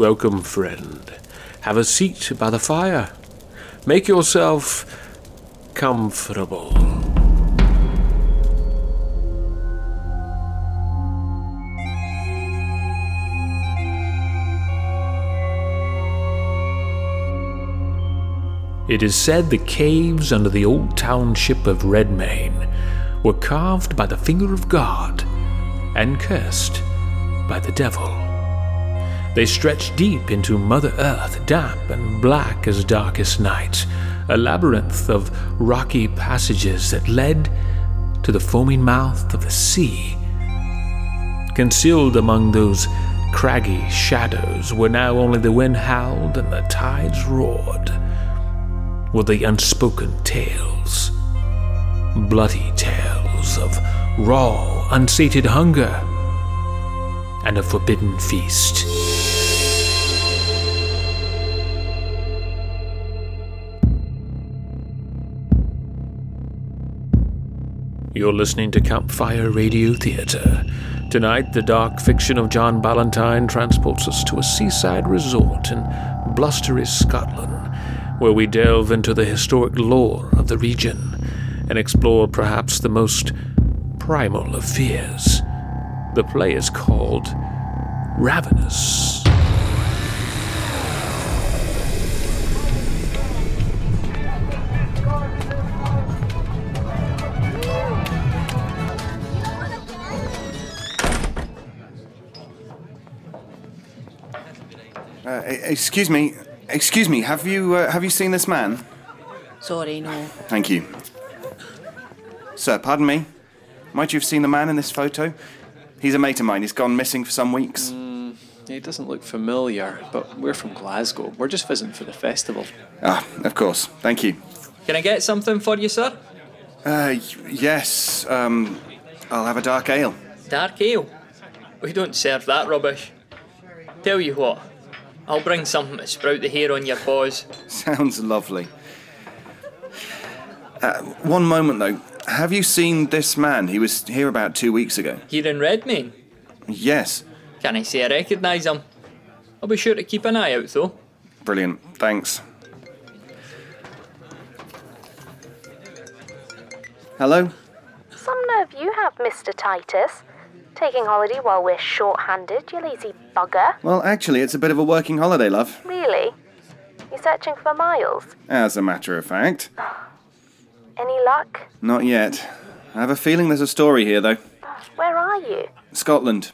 Welcome, friend. Have a seat by the fire. Make yourself comfortable. It is said the caves under the old township of Redmayne were carved by the finger of God and cursed by the devil. They stretched deep into Mother Earth, damp and black as darkest night, a labyrinth of rocky passages that led to the foaming mouth of the sea. Concealed among those craggy shadows where now only the wind howled and the tides roared were the unspoken tales, bloody tales of raw, unsated hunger and a forbidden feast. You're listening to Campfire Radio Theatre. Tonight, the dark fiction of John Ballentine transports us to a seaside resort in blustery Scotland, where we delve into the historic lore of the region and explore perhaps the most primal of fears. The play is called Ravenous. Excuse me, excuse me. Have you uh, have you seen this man? Sorry, no. Thank you, sir. Pardon me. Might you have seen the man in this photo? He's a mate of mine. He's gone missing for some weeks. He doesn't look familiar, but we're from Glasgow. We're just visiting for the festival. Ah, of course. Thank you. Can I get something for you, sir? Uh, yes. Um, I'll have a dark ale. Dark ale? We don't serve that rubbish. Tell you what, I'll bring something to sprout the hair on your paws. Sounds lovely. Uh, one moment though. Have you seen this man? He was here about two weeks ago. Here in Redmayne? Yes. Can I say I recognise him? I'll be sure to keep an eye out though. Brilliant. Thanks. Hello? Some nerve you have, Mr. Titus. Taking holiday while we're short-handed, you lazy bugger. Well, actually, it's a bit of a working holiday, love. Really? You're searching for Miles? As a matter of fact. Any luck? Not yet. I have a feeling there's a story here, though. Where are you? Scotland.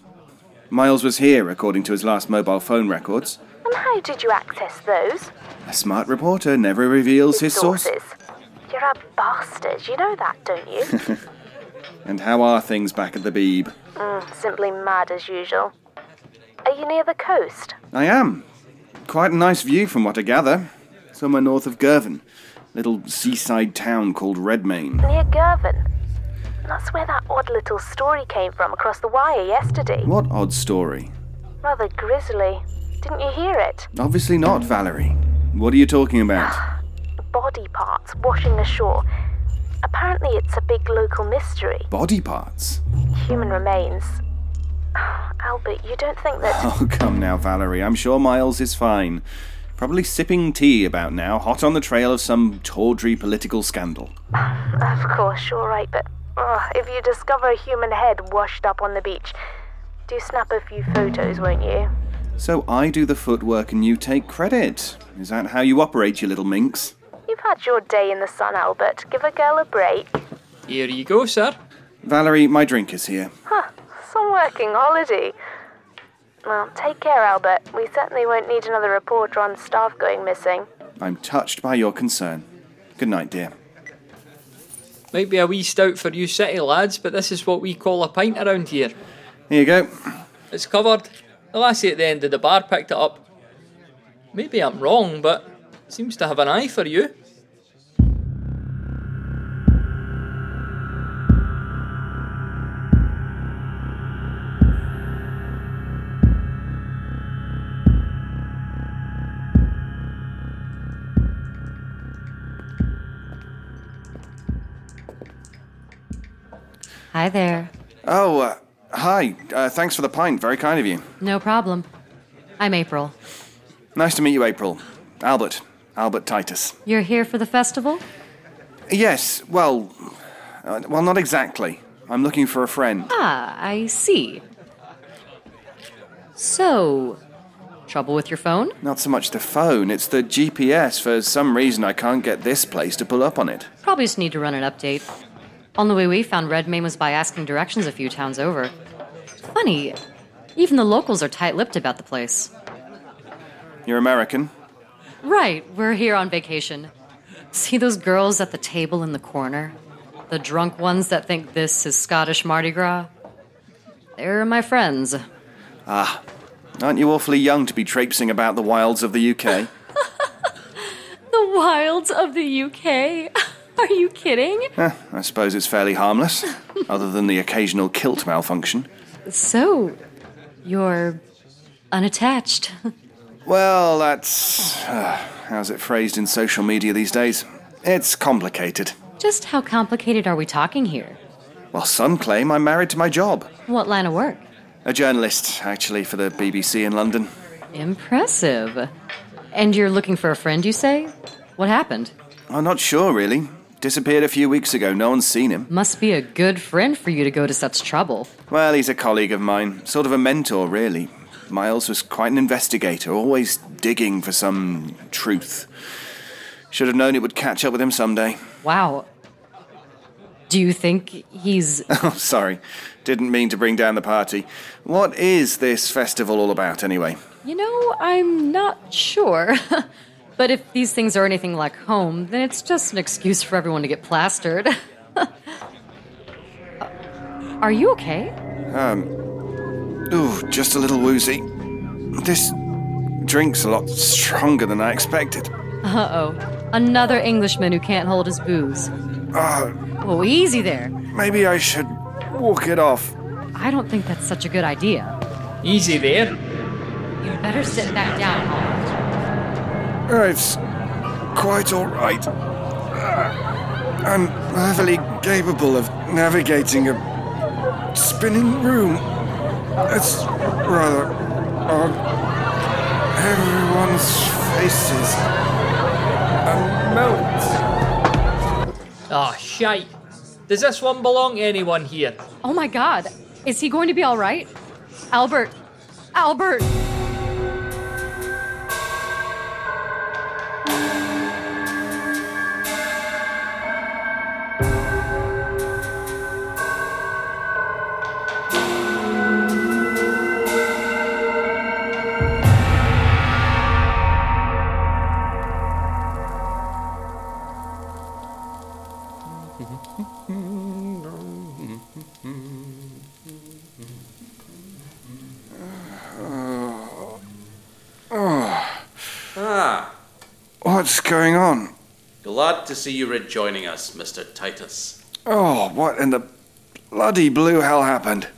Miles was here, according to his last mobile phone records. And how did you access those? A smart reporter never reveals his source. sources. You're a bastard, you know that, don't you? And how are things back at the Beeb? Mm, simply mad as usual. Are you near the coast? I am. Quite a nice view from what I gather. Somewhere north of Girvan. Little seaside town called Redmayne. Near Girvan. That's where that odd little story came from across the wire yesterday. What odd story? Rather grisly. Didn't you hear it? Obviously not, Valerie. What are you talking about? Body parts washing ashore. Apparently, it's a big local mystery. Body parts? Human remains. Albert, you don't think that. Oh, come now, Valerie. I'm sure Miles is fine. Probably sipping tea about now, hot on the trail of some tawdry political scandal. Of course, you're right, but ugh, if you discover a human head washed up on the beach, do snap a few photos, won't you? So I do the footwork and you take credit. Is that how you operate, you little minx? You've had your day in the sun, Albert. Give a girl a break. Here you go, sir. Valerie, my drink is here. Huh, some working holiday. Well, take care, Albert. We certainly won't need another reporter on staff going missing. I'm touched by your concern. Good night, dear. Might be a wee stout for you city lads, but this is what we call a pint around here. Here you go. It's covered. The lassie at the end of the bar picked it up. Maybe I'm wrong, but seems to have an eye for you. Hi there. Oh, uh, hi. Uh, thanks for the pint. Very kind of you. No problem. I'm April. Nice to meet you, April. Albert. Albert Titus. You're here for the festival? Yes, well. Uh, well, not exactly. I'm looking for a friend. Ah, I see. So, trouble with your phone? Not so much the phone, it's the GPS. For some reason, I can't get this place to pull up on it. Probably just need to run an update. Only way we found Redmayne was by asking directions a few towns over. Funny, even the locals are tight lipped about the place. You're American? Right, we're here on vacation. See those girls at the table in the corner? The drunk ones that think this is Scottish Mardi Gras? They're my friends. Ah, aren't you awfully young to be traipsing about the wilds of the UK? The wilds of the UK? Are you kidding? Eh, I suppose it's fairly harmless, other than the occasional kilt malfunction. So, you're unattached. Well, that's. Uh, how's it phrased in social media these days? It's complicated. Just how complicated are we talking here? Well, some claim I'm married to my job. What line of work? A journalist, actually, for the BBC in London. Impressive. And you're looking for a friend, you say? What happened? I'm not sure, really. Disappeared a few weeks ago. No one's seen him. Must be a good friend for you to go to such trouble. Well, he's a colleague of mine. Sort of a mentor, really. Miles was quite an investigator, always digging for some truth. Should have known it would catch up with him someday. Wow. Do you think he's. Oh, sorry. Didn't mean to bring down the party. What is this festival all about, anyway? You know, I'm not sure. but if these things are anything like home, then it's just an excuse for everyone to get plastered. are you okay? Um, ooh, just a little woozy. This drink's a lot stronger than I expected. Uh oh. Another Englishman who can't hold his booze. Uh, Oh, easy there. maybe I should walk it off. I don't think that's such a good idea. Easy there. You'd better sit back down, Albert. It's quite all right. I'm perfectly capable of navigating a spinning room. It's rather odd. Everyone's faces are melt. Ah, shite. Does this one belong to anyone here? Oh my god. Is he going to be all right? Albert. Albert. Albert. What's going on? Glad to see you rejoining us, Mr. Titus. Oh, what in the bloody blue hell happened?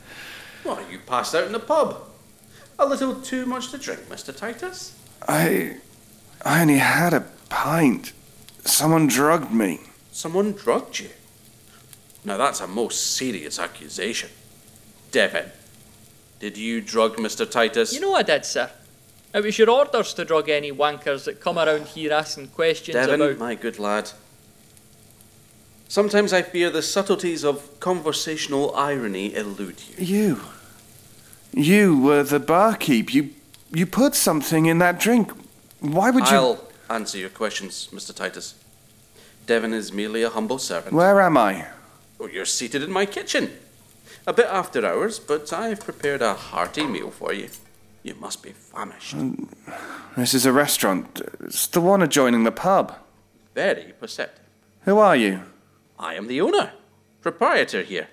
Well, you passed out in the pub. A little too much to drink, Mr. Titus. I. I only had a pint. Someone drugged me. Someone drugged you. Now that's a most serious accusation. Devon, did you drug Mr. Titus? You know I did, sir. It was your orders to drug any wankers that come around here asking questions Devon, about. my good lad. Sometimes I fear the subtleties of conversational irony elude you. You. You were the barkeep. You. You put something in that drink. Why would you. I'll answer your questions, Mr. Titus. Devon is merely a humble servant. Where am I? Oh, you're seated in my kitchen. A bit after hours, but I've prepared a hearty meal for you. You must be famished. Um, this is a restaurant. It's the one adjoining the pub. Very perceptive. Who are you? I am the owner, proprietor here.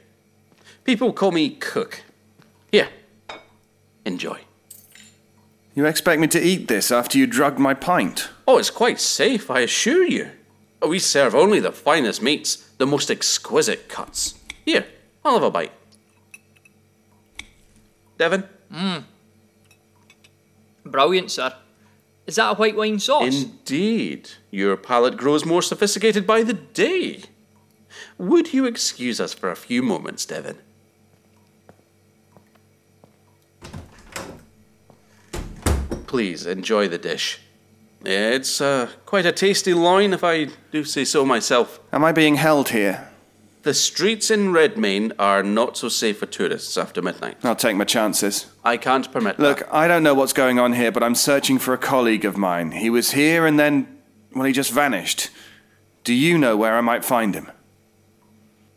People call me Cook. Here, enjoy. You expect me to eat this after you drugged my pint? Oh, it's quite safe, I assure you. We serve only the finest meats, the most exquisite cuts. Here, I'll have a bite. Devon? Mm. Brilliant, sir. Is that a white wine sauce? Indeed. Your palate grows more sophisticated by the day. Would you excuse us for a few moments, Devon? please enjoy the dish. It's uh, quite a tasty loin, if I do say so myself. Am I being held here? The streets in Redmayne are not so safe for tourists after midnight. I'll take my chances. I can't permit Look, that. I don't know what's going on here, but I'm searching for a colleague of mine. He was here and then, well, he just vanished. Do you know where I might find him?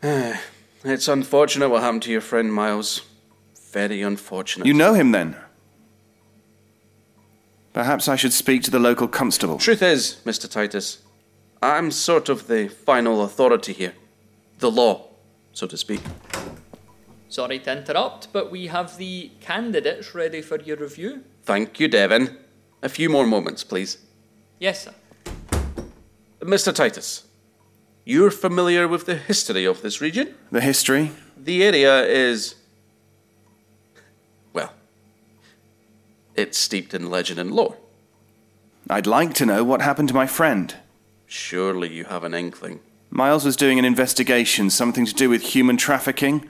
It's unfortunate what happened to your friend Miles. Very unfortunate. You know him then? Perhaps I should speak to the local constable. Truth is, Mr. Titus, I'm sort of the final authority here. The law, so to speak. Sorry to interrupt, but we have the candidates ready for your review. Thank you, Devon. A few more moments, please. Yes, sir. Mr. Titus, you're familiar with the history of this region? The history? The area is. Well, it's steeped in legend and lore. I'd like to know what happened to my friend. Surely you have an inkling. Miles was doing an investigation, something to do with human trafficking.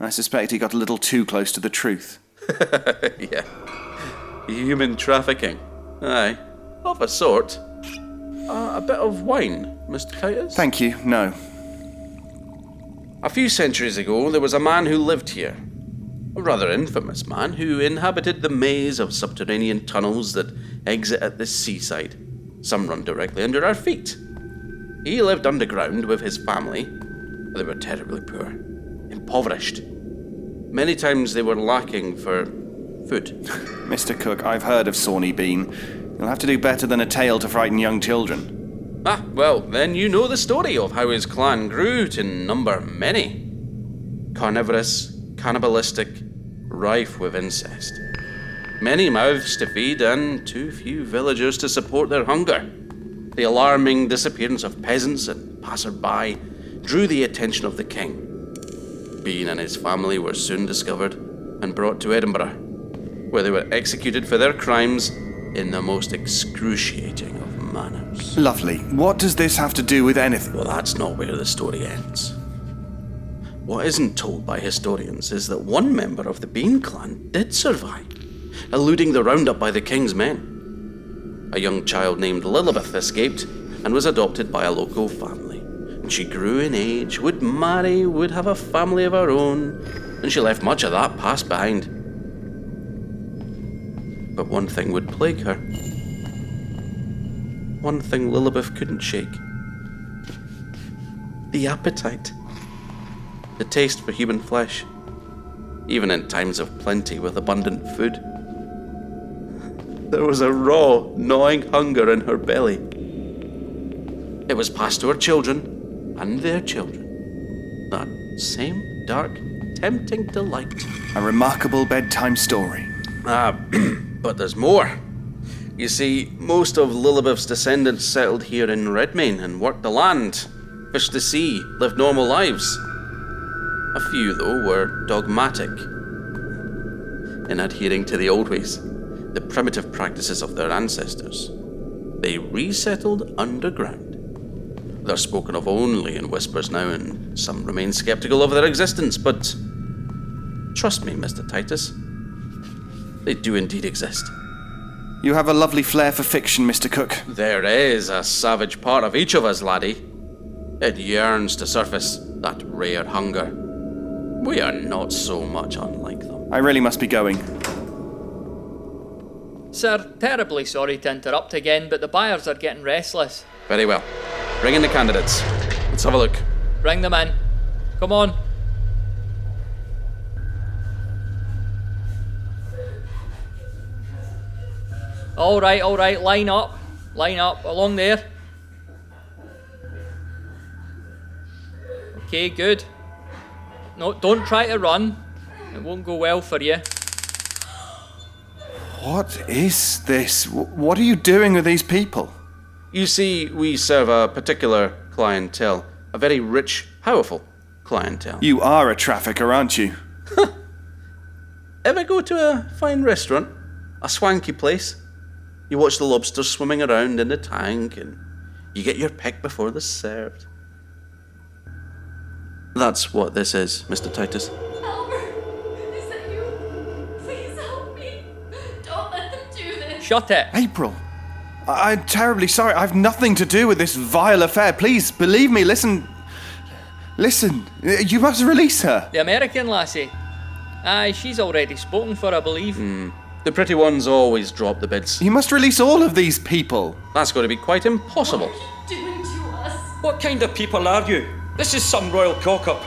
I suspect he got a little too close to the truth. yeah. Human trafficking. Aye. Of a sort. Uh, a bit of wine, Mr. Titus? Thank you, no. A few centuries ago, there was a man who lived here. A rather infamous man who inhabited the maze of subterranean tunnels that exit at the seaside. Some run directly under our feet. He lived underground with his family. They were terribly poor, impoverished. Many times they were lacking for food. Mr. Cook, I've heard of Sawney Bean. You'll have to do better than a tale to frighten young children. Ah, well, then you know the story of how his clan grew to number many. Carnivorous, cannibalistic, rife with incest. Many mouths to feed and too few villagers to support their hunger. The alarming disappearance of peasants and passers-by drew the attention of the king. Bean and his family were soon discovered and brought to Edinburgh, where they were executed for their crimes in the most excruciating of manners. Lovely. What does this have to do with anything? Well, that's not where the story ends. What isn't told by historians is that one member of the Bean clan did survive, eluding the roundup by the king's men. A young child named Lilibeth escaped and was adopted by a local family. She grew in age, would marry, would have a family of her own, and she left much of that past behind. But one thing would plague her. One thing Lilibeth couldn't shake the appetite, the taste for human flesh, even in times of plenty with abundant food. There was a raw, gnawing hunger in her belly. It was passed to her children and their children. That same dark, tempting delight. A remarkable bedtime story. Ah, but there's more. You see, most of Lilibeth's descendants settled here in Redmayne and worked the land, fished the sea, lived normal lives. A few, though, were dogmatic in adhering to the old ways, the primitive practices of their ancestors. They resettled underground. They're spoken of only in whispers now, and some remain skeptical of their existence, but trust me, Mr. Titus, they do indeed exist. You have a lovely flair for fiction, Mr. Cook. There is a savage part of each of us, laddie. It yearns to surface that rare hunger. We are not so much unlike them. I really must be going. Sir, terribly sorry to interrupt again, but the buyers are getting restless. Very well. Bring in the candidates. Let's have a look. Bring them in. Come on. All right, all right, line up. Line up along there. Okay, good. No, don't try to run. It won't go well for you. What is this? What are you doing with these people? You see, we serve a particular clientele, a very rich, powerful clientele. You are a trafficker, aren't you? Ever go to a fine restaurant? A swanky place? You watch the lobsters swimming around in the tank and you get your pick before they're served. That's what this is, Mr. Titus. Albert, is that you? Please help me. Don't let them do this. shut it. April, I- I'm terribly sorry. I've nothing to do with this vile affair. Please, believe me, listen. Listen, you must release her. The American lassie. Aye, she's already spoken for, I believe. Hmm. The pretty ones always drop the bids. You must release all of these people. That's going to be quite impossible. Doing to us. What kind of people are you? This is some royal cock up.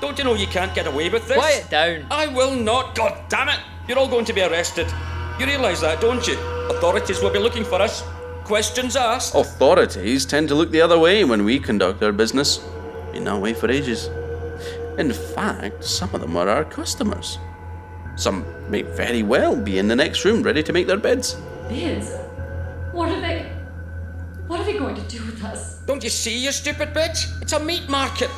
Don't you know you can't get away with this? Quiet down. I will not, god damn it! You're all going to be arrested. You realise that, don't you? Authorities will be looking for us. Questions asked. Authorities tend to look the other way when we conduct our business. Been that way for ages. In fact, some of them are our customers. Some may very well be in the next room ready to make their bids. Bids? What are they. What are they going to do with us? Don't you see, you stupid bitch? It's a meat market.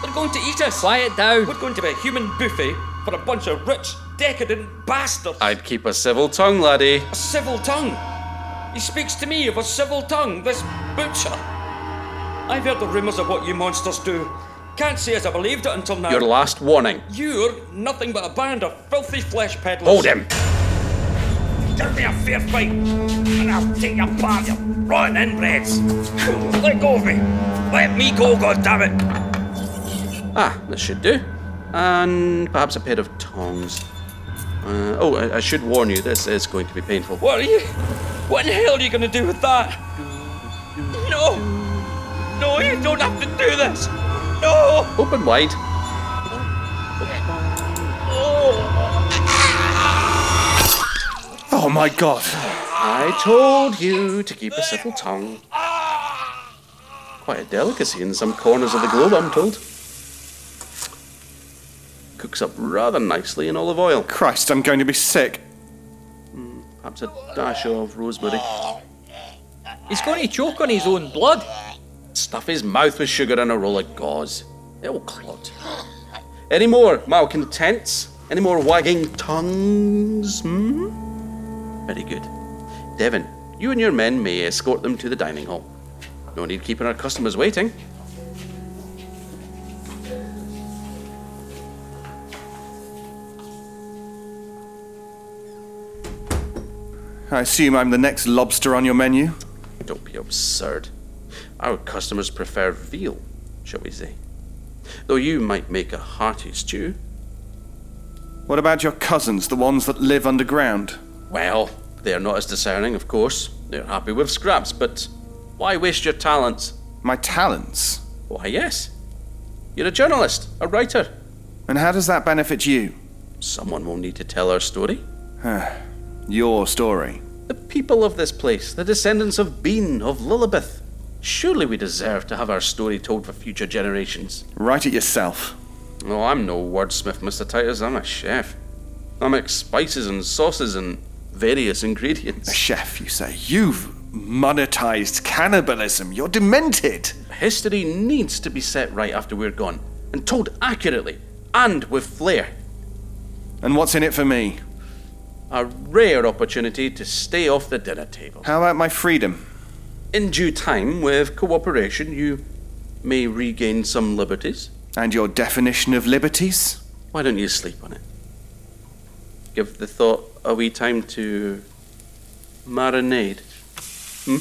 They're going to eat us. Quiet down. We're going to be a human buffet for a bunch of rich, decadent bastards. I'd keep a civil tongue, laddie. A civil tongue. He speaks to me of a civil tongue, this butcher. I've heard the rumours of what you monsters do. Can't say as I believed it until now. Your last warning. You're nothing but a band of filthy flesh peddlers. Hold him. Give me a fair fight, and I'll take you apart, you rotten inbreds. Let go of me. Let me go, goddammit. Ah, this should do. And perhaps a pair of tongs. Uh, oh, I, I should warn you, this is going to be painful. What are you? What in hell are you going to do with that? No. No, you don't have to do this. No. Open wide. My god. I told you to keep a civil tongue. Quite a delicacy in some corners of the globe, I'm told. Cooks up rather nicely in olive oil. Christ, I'm going to be sick. Perhaps a dash of rosemary. He's going to choke on his own blood. Stuff his mouth with sugar and a roll of gauze. It'll clot. Any more malcontents? Any more wagging tongues? Hmm? Very good. Devon, you and your men may escort them to the dining hall. No need keeping our customers waiting. I assume I'm the next lobster on your menu. Don't be absurd. Our customers prefer veal, shall we say. Though you might make a hearty stew. What about your cousins, the ones that live underground? Well, they're not as discerning, of course. They're happy with scraps, but why waste your talents? My talents? Why, yes. You're a journalist, a writer. And how does that benefit you? Someone will need to tell our story. Your story. The people of this place, the descendants of Bean, of Lilibeth. Surely we deserve to have our story told for future generations. Write it yourself. Oh, I'm no wordsmith, Mr. Titus. I'm a chef. I make spices and sauces and various A ingredients. chef, you say. You've monetized cannibalism. You're demented. History needs to be set right after we're gone, and told accurately, and with flair. And what's in it for me? A rare opportunity to stay off the dinner table. How about my freedom? In due time, with cooperation, you may regain some liberties. And your definition of liberties? Why don't you sleep on it? Give the thought a wee time to marinade. Hmm?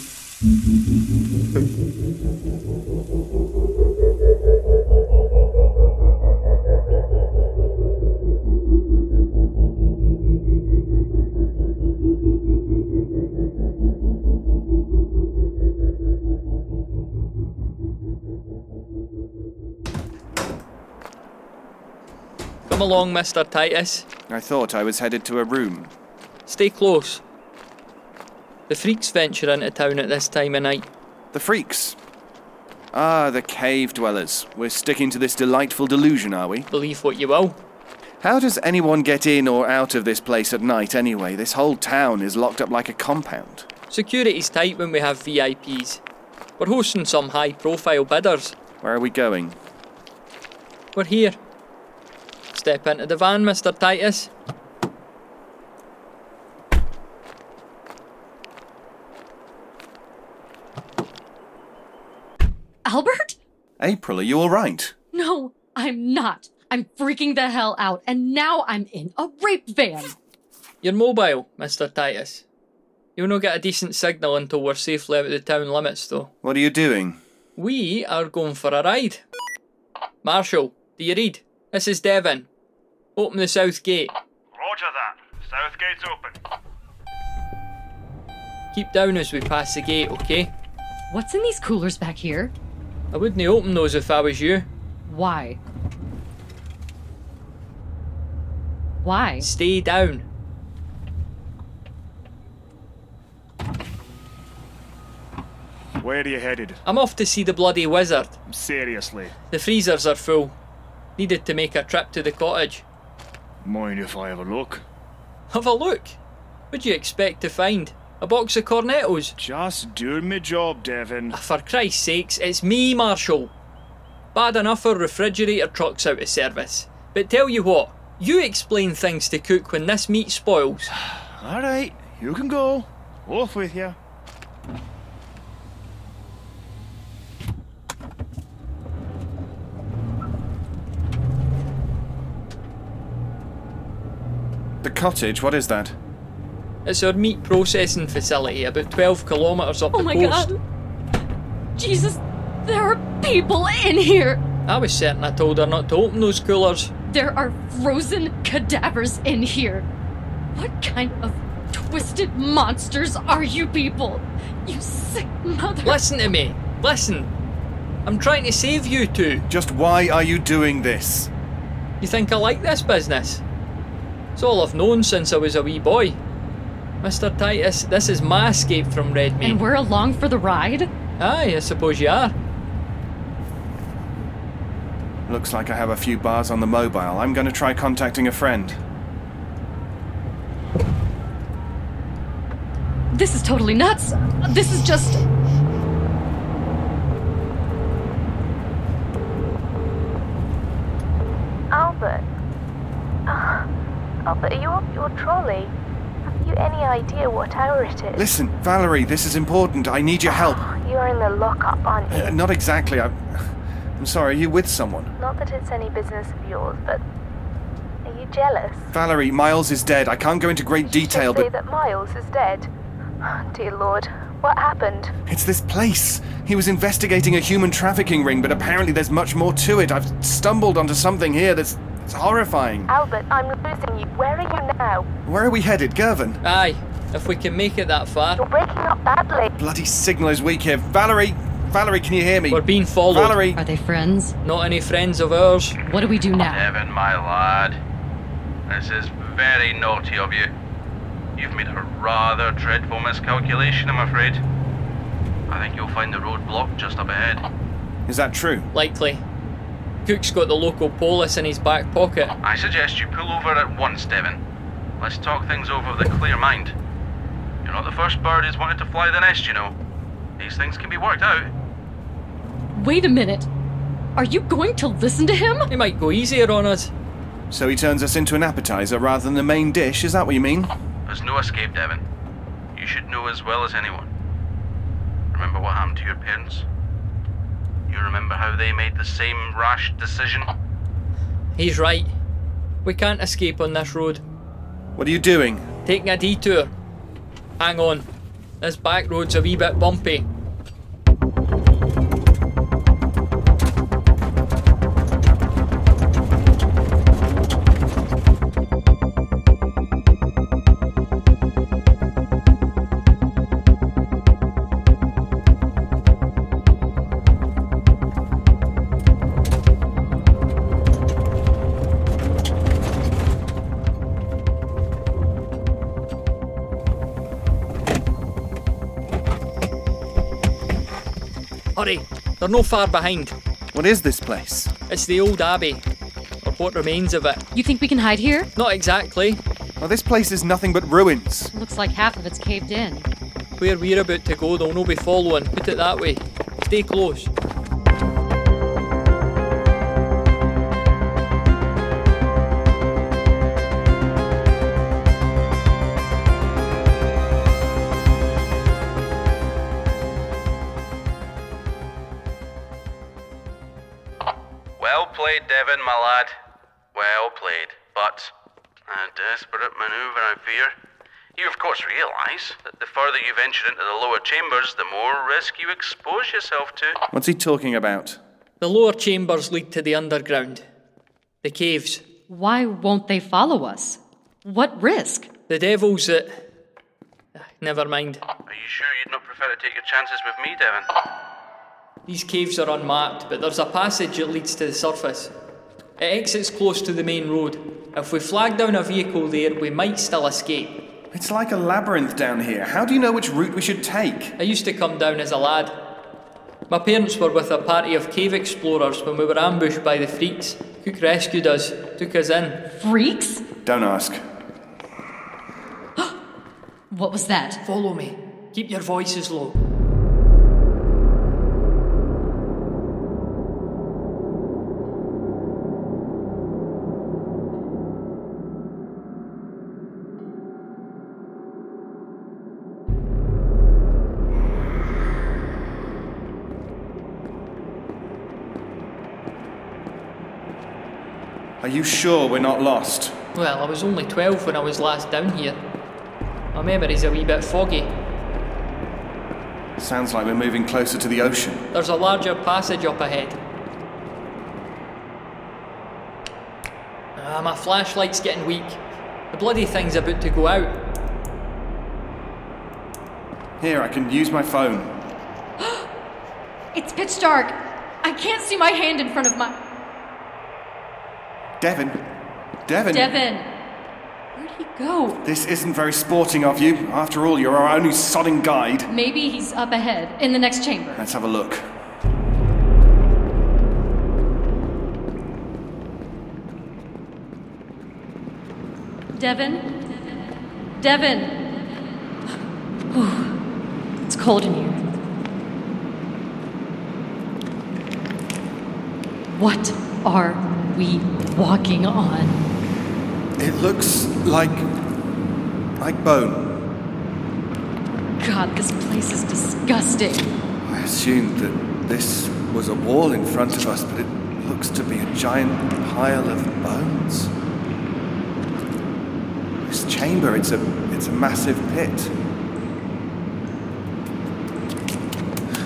Come along, Mr. Titus. I thought I was headed to a room. Stay close. The freaks venture into town at this time of night. The freaks. Ah, the cave dwellers. We're sticking to this delightful delusion, are we? Believe what you will. How does anyone get in or out of this place at night anyway? This whole town is locked up like a compound. Security's tight when we have VIPs. We're hosting some high profile bidders. Where are we going? We're here. Step into the van, Mr. Titus. Albert? April, are you alright? No, I'm not. I'm freaking the hell out, and now I'm in a rape van. You're mobile, Mr. Titus. You'll not get a decent signal until we're safely out of the town limits, though. What are you doing? We are going for a ride. Marshall, do you read? This is Devon. Open the south gate. Roger that. South gate's open. Keep down as we pass the gate, okay? What's in these coolers back here? I wouldn't open those if I was you. Why? Why? Stay down. Where are you headed? I'm off to see the bloody wizard. Seriously. The freezers are full. Needed to make a trip to the cottage. Mind if I have a look? Have a look. What'd you expect to find? A box of cornettos? Just doing my job, Devon. Ah, For Christ's sakes, it's me, Marshall. Bad enough our refrigerator truck's out of service. But tell you what, you explain things to cook when this meat spoils. Alright, you can go. Off with you. The cottage, what is that? It's our meat processing facility, about 12 kilometres up Oh the my god! Jesus, there are people in here! I was certain I told her not to open those coolers. There are frozen cadavers in here! What kind of twisted monsters are you people? You sick mother. Listen to me. Listen. I'm trying to save you two. Just why are you doing this? You think I like this business? It's all I've known since I was a wee boy. Mr. Titus, this is my escape from Redmayne. And we're along for the ride? Aye, I suppose you are. Looks like I have a few bars on the mobile. I'm going to try contacting a friend. This is totally nuts! This is just. Albert. Ah, Albert, are you your trolley? Have you any idea what hour it is? Listen, Valerie, this is important. I need your help. You're in the lockup, aren't you? Uh, not exactly. I'm, I'm sorry. Are you with someone? Not that it's any business of yours, but are you jealous? Valerie, Miles is dead. I can't go into great detail, but. Say but that Miles is dead. Dear Lord, what happened? it's this place. He was investigating a human trafficking ring, but apparently there's much more to it. I've stumbled onto something here that's, that's horrifying. Albert, I'm losing you. Where are you now? Where are we headed, Girvan? Aye, if we can make it that far. You're breaking up badly. Bloody signal is weak here. Valerie, Valerie, can you hear me? We're being followed. Valerie, Are they friends? Not any friends of ours. What do we do now? Devon, my lad, this is very naughty of you. You've made a rather dreadful miscalculation, I'm afraid. I think you'll find the road blocked just up ahead. is that true? Likely. Cook's got the local police in his back pocket. I suggest you pull over at once, Devon. Let's talk things over with a clear mind. You're not the first bird who's wanted to fly the nest, you know. These things can be worked out. Wait a minute. Are you going to listen to him? He might go easier on us. So he turns us into an appetizer rather than the main dish, is that what you mean? There's no escape, Devon. You should know as well as anyone. Remember what happened to your parents? You remember how they made the same rash decision? He's right. We can't escape on this road. What are you doing? Taking a detour. Hang on. This back road's a wee bit bumpy. They're no far behind. What is this place? It's the old abbey, or what remains of it. You think we can hide here? Not exactly. Well, this place is nothing but ruins. Looks like half of it's caved in. Where we're about to go, they'll no be following. Put it that way. Stay close. Further you venture into the lower chambers, the more risk you expose yourself to. What's he talking about? The lower chambers lead to the underground. The caves. Why won't they follow us? What risk? The devils that. Ah, Never mind. Are you sure you'd not prefer to take your chances with me, Devon? These caves are unmarked, but there's a passage that leads to the surface. It exits close to the main road. If we flag down a vehicle there, we might still escape. It's like a labyrinth down here. How do you know which route we should take? I used to come down as a lad. My parents were with a party of cave explorers when we were ambushed by the freaks. Cook rescued us, took us in. Freaks? Don't ask. What was that? Follow me. Keep your voices low. Are you sure we're not lost? Well, I was only 12 when I was last down here. My memory's a wee bit foggy. Sounds like we're moving closer to the ocean. There's a larger passage up ahead. Ah, my flashlight's getting weak. The bloody thing's about to go out. Here, I can use my phone. It's pitch dark. I can't see my hand in front of my. Devon? Devon? Devin! Where'd he go? This isn't very sporting of you. After all, you're our only sodding guide. Maybe he's up ahead in the next chamber. Let's have a look. Devon? Devon! Whew. It's cold in here. What are we walking on? It looks like. like bone. God, this place is disgusting. I assumed that this was a wall in front of us, but it looks to be a giant pile of bones. This chamber, it's a it's a massive pit.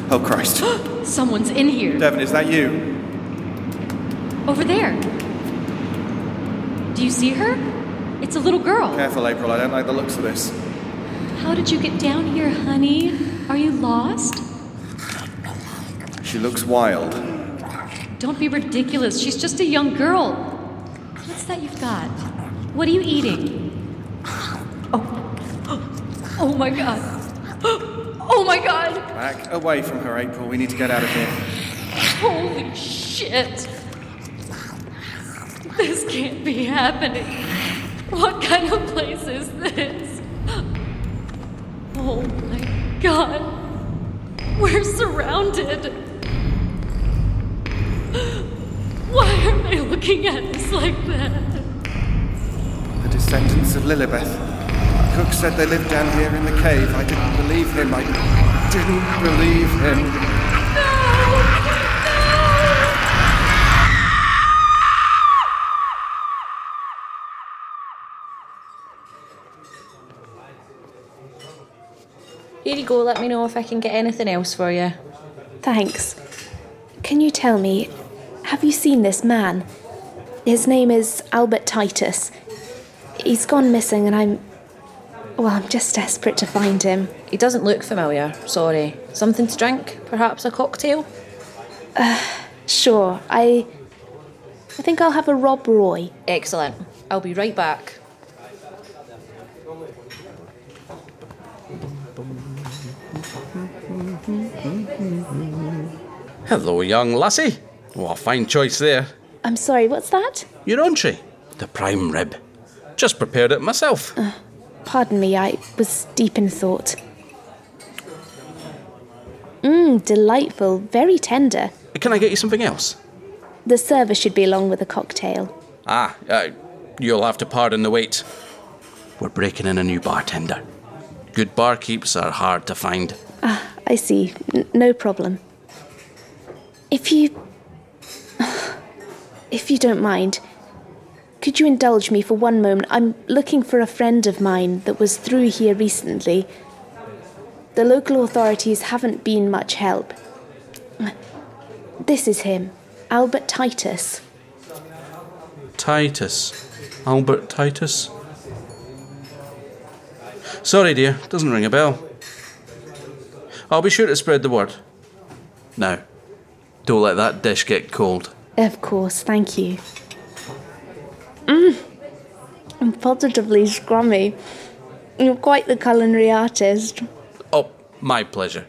Oh Christ. Someone's in here. Devon, is that you? Over there. Do you see her? It's a little girl. Careful, April, I don't like the looks of this. How did you get down here, honey? Are you lost? She looks wild. Don't be ridiculous. She's just a young girl. What's that you've got? What are you eating? Oh. Oh my god. Oh my god. Back away from her, April. We need to get out of here. Holy shit. Can't be happening. What kind of place is this? Oh my god. We're surrounded. Why are they looking at us like that? The descendants of Lilibeth. Cook said they lived down here in the cave. I didn't believe him. I didn't believe him. You go, let me know if I can get anything else for you. Thanks. Can you tell me, have you seen this man? His name is Albert Titus. He's gone missing and I'm. Well, I'm just desperate to find him. He doesn't look familiar, sorry. Something to drink? Perhaps a cocktail? Uh, sure, I. I think I'll have a Rob Roy. Excellent. I'll be right back. Hello, young lassie. Oh, a fine choice there. I'm sorry, what's that? Your entree, the prime rib. Just prepared it myself. Pardon me, I was deep in thought. Mmm, delightful, very tender. Can I get you something else? The service should be along with a cocktail. Ah, uh, you'll have to pardon the wait. We're breaking in a new bartender. Good barkeeps are hard to find. I see. N- no problem. If you. If you don't mind, could you indulge me for one moment? I'm looking for a friend of mine that was through here recently. The local authorities haven't been much help. This is him, Albert Titus. Titus. Albert Titus. Sorry, dear, doesn't ring a bell. I'll be sure to spread the word. Now, don't let that dish get cold. Of course, thank you. Mmm, I'm positively scrummy. You're quite the culinary artist. Oh, my pleasure.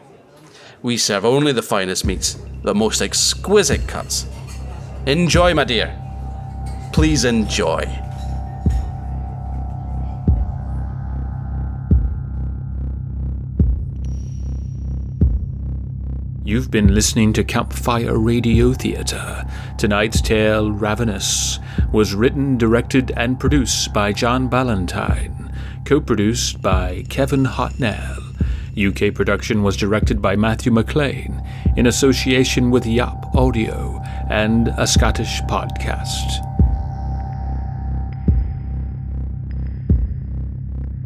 We serve only the finest meats, the most exquisite cuts. Enjoy, my dear. Please enjoy. You've been listening to Campfire Radio Theatre. Tonight's tale, Ravenous, was written, directed, and produced by John Ballentine, co produced by Kevin Hartnell. UK production was directed by Matthew McLean in association with Yap Audio and a Scottish podcast.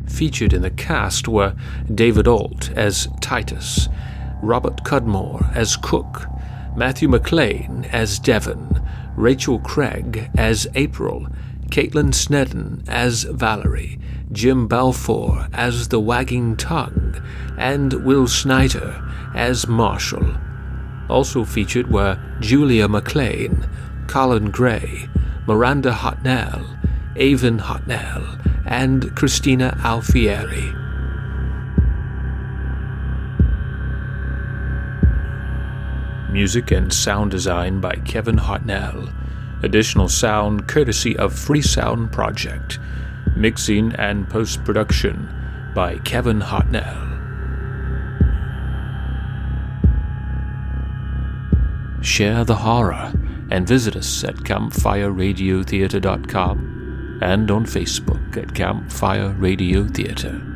Featured in the cast were David Alt as Titus, Robert Cudmore as Cook, Matthew McLean as Devon, Rachel Craig as April, Caitlin Snedden as Valerie, Jim Balfour as the Wagging Tongue, and Will Snyder as Marshall. Also featured were Julia McLean, Colin Gray, Miranda Hartnell, Avon Hartnell, and Christina Alfieri. Music and sound design by Kevin Hartnell. Additional sound courtesy of Free Sound Project. Mixing and post production by Kevin Hartnell. Share the horror and visit us at campfireradiotheatre.com and on Facebook at Campfire Radio Theatre.